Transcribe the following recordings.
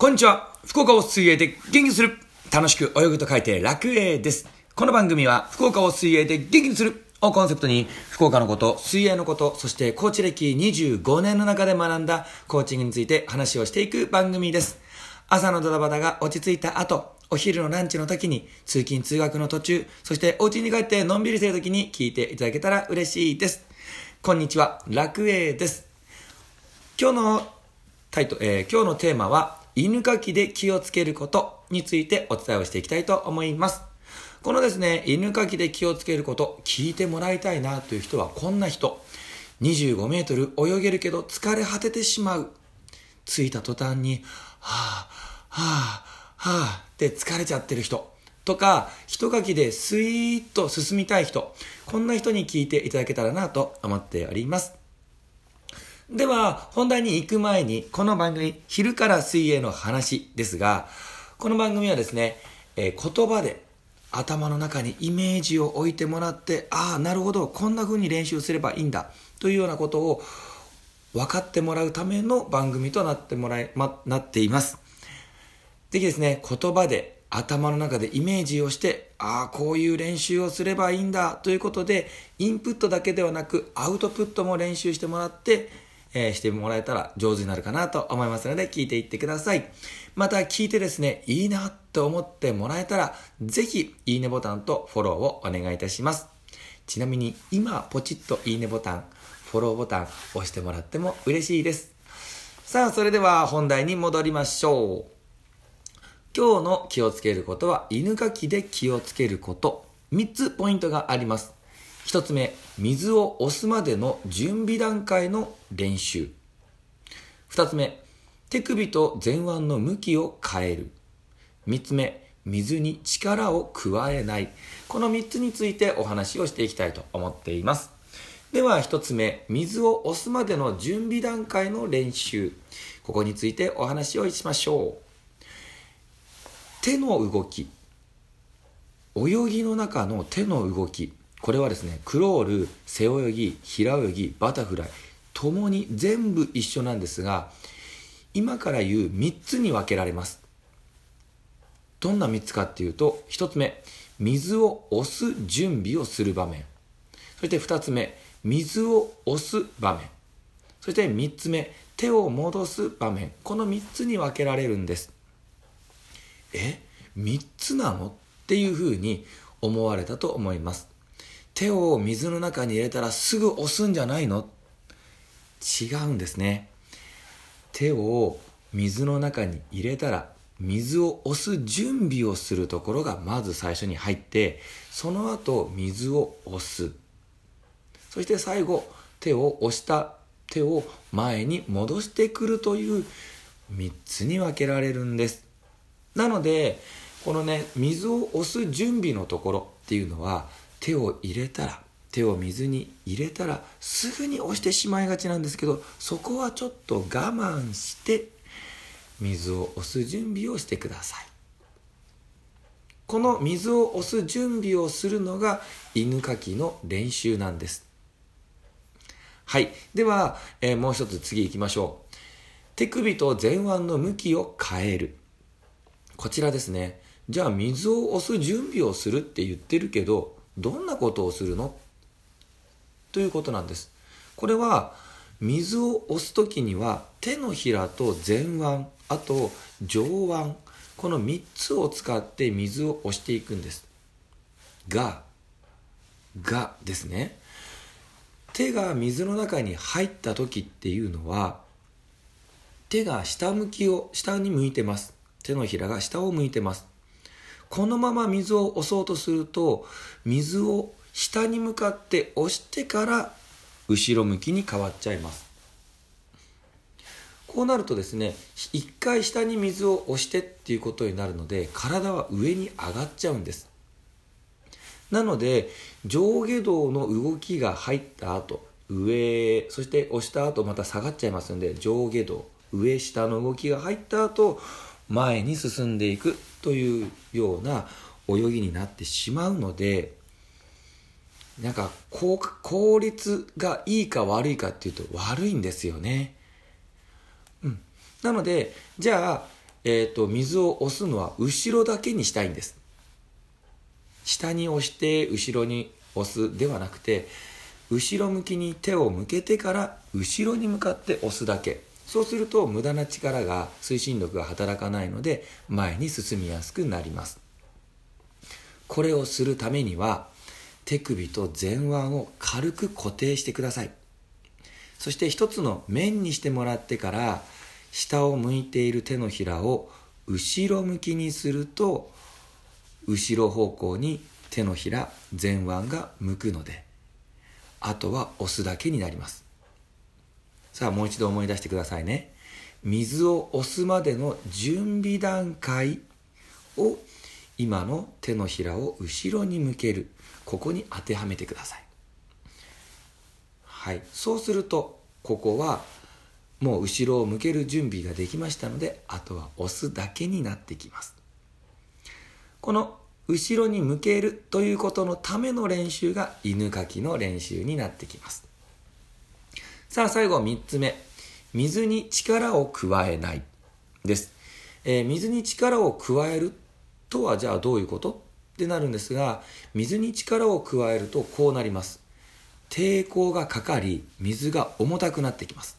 こんにちは。福岡を水泳で元気にする。楽しく泳ぐと書いて楽泳です。この番組は福岡を水泳で元気にするをコンセプトに福岡のこと、水泳のこと、そしてコーチ歴25年の中で学んだコーチングについて話をしていく番組です。朝のドタバタが落ち着いた後、お昼のランチの時に、通勤通学の途中、そしてお家に帰ってのんびりしてる時に聞いていただけたら嬉しいです。こんにちは、楽栄です。今日のタイト、えー今日のテーマは、犬かきで気をつけることについてお伝えをしていきたいと思います。このですね、犬かきで気をつけること、聞いてもらいたいなという人はこんな人。25メートル泳げるけど疲れ果ててしまう。着いた途端に、はぁ、はぁ、はぁって疲れちゃってる人。とか、一かきでスイーッと進みたい人。こんな人に聞いていただけたらなと思っております。では、本題に行く前に、この番組、昼から水泳の話ですが、この番組はですね、えー言葉で頭の中にイメージを置いてもらって、ああ、なるほど、こんな風に練習すればいいんだ、というようなことを分かってもらうための番組となってもらい、ま、なっています。ぜひですね、言葉で頭の中でイメージをして、ああ、こういう練習をすればいいんだということで、インプットだけではなく、アウトプットも練習してもらって、えーしてもらえたら上手になるかなと思いますので、聞いていってください。また、聞いてですね、いいなと思ってもらえたら、ぜひ、いいねボタンとフォローをお願いいたします。ちなみに、今、ポチッといいねボタン、フォローボタン押してもらっても嬉しいです。さあ、それでは本題に戻りましょう。今日の気をつけることは犬かきで気をつけること3つポイントがあります1つ目水を押すまでの準備段階の練習。2つ目手首と前腕の向きを変える。3つ目水に力を加えない。この3つについてお話をしていきたいと思っています。では1つ目水を押すまでの準備段階の練習。ここについてお話をしましょう。手の動き。泳ぎの中の手の動き。これはですねクロール背泳ぎ平泳ぎバタフライともに全部一緒なんですが今から言う3つに分けられます。どんな3つかっていうと1つ目水を押す準備をする場面。そして2つ目水を押す場面。そして3つ目手を戻す場面。この3つに分けられるんです。え3つなの？っていうふうに思われたと思います。手を水の中に入れたらすぐ押すんじゃないの？違うんですね。手を水の中に入れたら水を押す準備をするところがまず最初に入ってその後水を押す。そして最後手を押した手を前に戻してくるという3つに分けられるんです。なのでこのね水を押す準備のところっていうのは手を入れたら手を水に入れたらすぐに押してしまいがちなんですけどそこはちょっと我慢して水を押す準備をしてください。この水を押す準備をするのが犬かきの練習なんです。はい。では、えーもう一つ次行きましょう。手首と前腕の向きを変える。こちらですね。じゃあ水を押す準備をするって言ってるけどどんなことをするの？ということなんです。これは水を押す時には手のひらと前腕あと上腕この3つを使って水を押していくんです。ががですね。手が水の中に入った時っていうのは手が下向きを下に向いてます。手のひらが下を向いてます。このまま水を押そうとすると水を下に向かって押してから後ろ向きに変わっちゃいます。こうなるとですね一回下に水を押してっていうことになるので体は上に上がっちゃうんです。なので上下動の動きが入った後上そして押した後また下がっちゃいますので上下動上下の動きが入った後前に進んでいくというような泳ぎになってしまうのでなんか効効率がいいか悪いかっていうと悪いんですよね。うん、なのでじゃあえっ、と、水を押すのは後ろだけにしたいんです。下に押して後ろに押すではなくて、後ろ向きに手を向けてから後ろに向かって押すだけ。そうすると無駄な力が推進力が働かないので前に進みやすくなります。これをするためには手首と前腕を軽く固定してください。そして一つの面にしてもらってから下を向いている手のひらを後ろ向きにすると後ろ方向に手のひら前腕が向くのであとは押すだけになりますさあもう一度思い出してくださいね。水を押すまでの準備段階を今の手のひらを後ろに向ける。ここに当てはめてください。はい。そうするとここはもう後ろを向ける準備ができましたのであとは押すだけになってきます。この後ろに向けるということのための練習が犬かきの練習になってきます。さあ最後3つ目。水に力を加えない。です、えー、水に力を加えるとはじゃあどういうこと？ってなるんですが水に力を加えるとこうなります。抵抗がかかり水が重たくなってきます。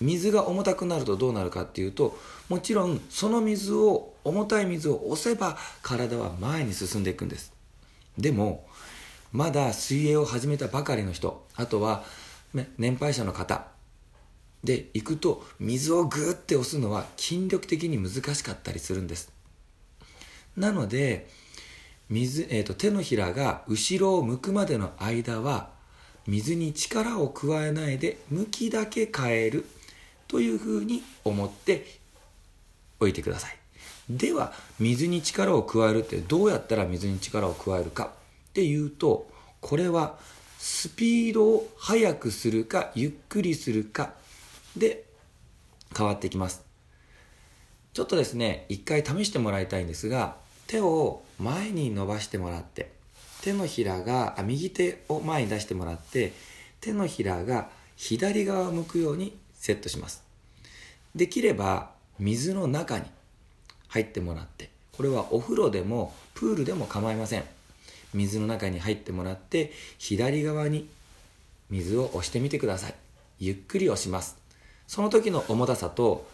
水が重たくなるとどうなるかっていうともちろんその水を重たい水を押せば体は前に進んでいくんです。でもまだ水泳を始めたばかりの人あとは、ね、年配者の方。で行くと水をグーって押すのは筋力的に難しかったりするんです。なので水、えーと手のひらが後ろを向くまでの間は水に力を加えないで向きだけ変えるというふうに思っておいてください。では水に力を加えるってどうやったら水に力を加えるかっていうとこれはスピードを速くするかゆっくりするかで変わってきます。ちょっとですね一回試してもらいたいんですが手を前に伸ばしてもらって手のひらがあ右手を前に出してもらって手のひらが左側を向くようにセットします。できれば水の中に入ってもらってこれはお風呂でもプールでも構いません。水の中に入ってもらって左側に水を押してみてください。ゆっくり押します。その時の重たさと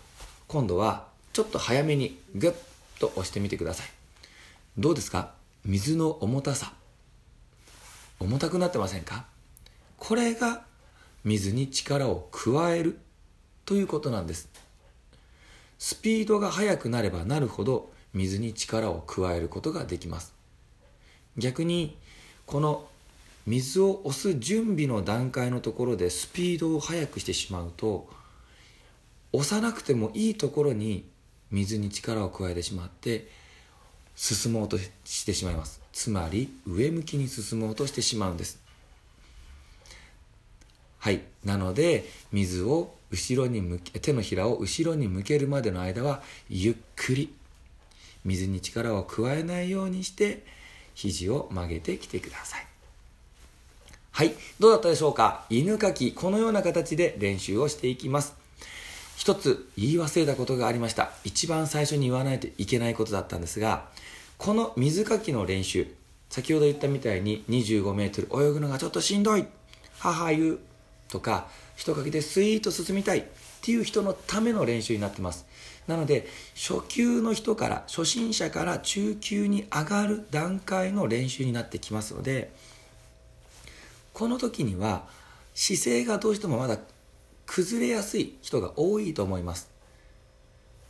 今度はちょっと早めにグッと押してみてください。どうですか？水の重たさ。重たくなってませんか？これが水に力を加えるということなんです。スピードが速くなればなるほど水に力を加えることができます。逆にこの水を押す準備の段階のところでスピードを速くしてしまうと押さなくてもいいところに水に力を加えてしまって進もうとしてしまいます。つまり上向きに進もうとしてしまうんです。はい。なので水を後ろに向け手のひらを後ろに向けるまでの間はゆっくり水に力を加えないようにして肘を曲げてきてください。はいどうだったでしょうか？犬かきこのような形で練習をしていきます。一つ言い忘れたことがありました。一番最初に言わないといけないことだったんですがこの水かきの練習先ほど言ったみたいに25メートル泳ぐのがちょっとしんどい母言うとか一かけでスイート進みたいっていう人のための練習になってます。なので初級の人から初心者から中級に上がる段階の練習になってきますのでこの時には姿勢がどうしてもまだ崩れやすい人が多いと思います。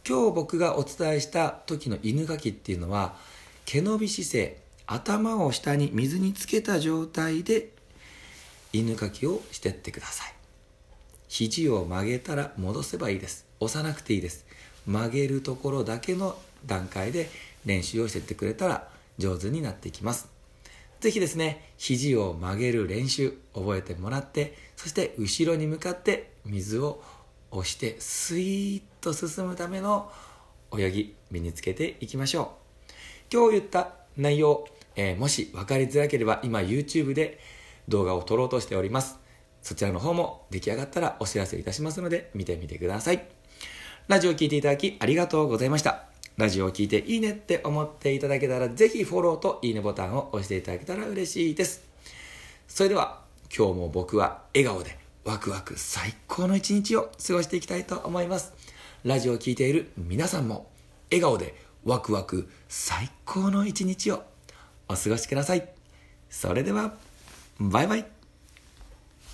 今日僕がお伝えした時の犬かきっていうのは毛伸び姿勢頭を下に水につけた状態で犬かきをしてってください。肘を曲げたら戻せばいいです。押さなくていいです。曲げるところだけの段階で練習をしてってくれたら上手になっていきます是非ですね肘を曲げる練習覚えてもらってそして後ろに向かって水を押してスイーッと進むための泳ぎ身につけていきましょう今日言った内容、えー、もし分かりづらければ今 YouTube で動画を撮ろうとしております。そちらの方も出来上がったらお知らせいたしますので見てみてください。ラジオを聴いていただきありがとうございました。ラジオを聴いていいねって思っていただけたら、ぜひフォローといいねボタンを押していただけたら嬉しいです。それでは、今日も僕は笑顔でワクワク最高の一日を過ごしていきたいと思います。ラジオを聴いている皆さんも、笑顔でワクワク最高の一日をお過ごしください。それでは、バイバイ。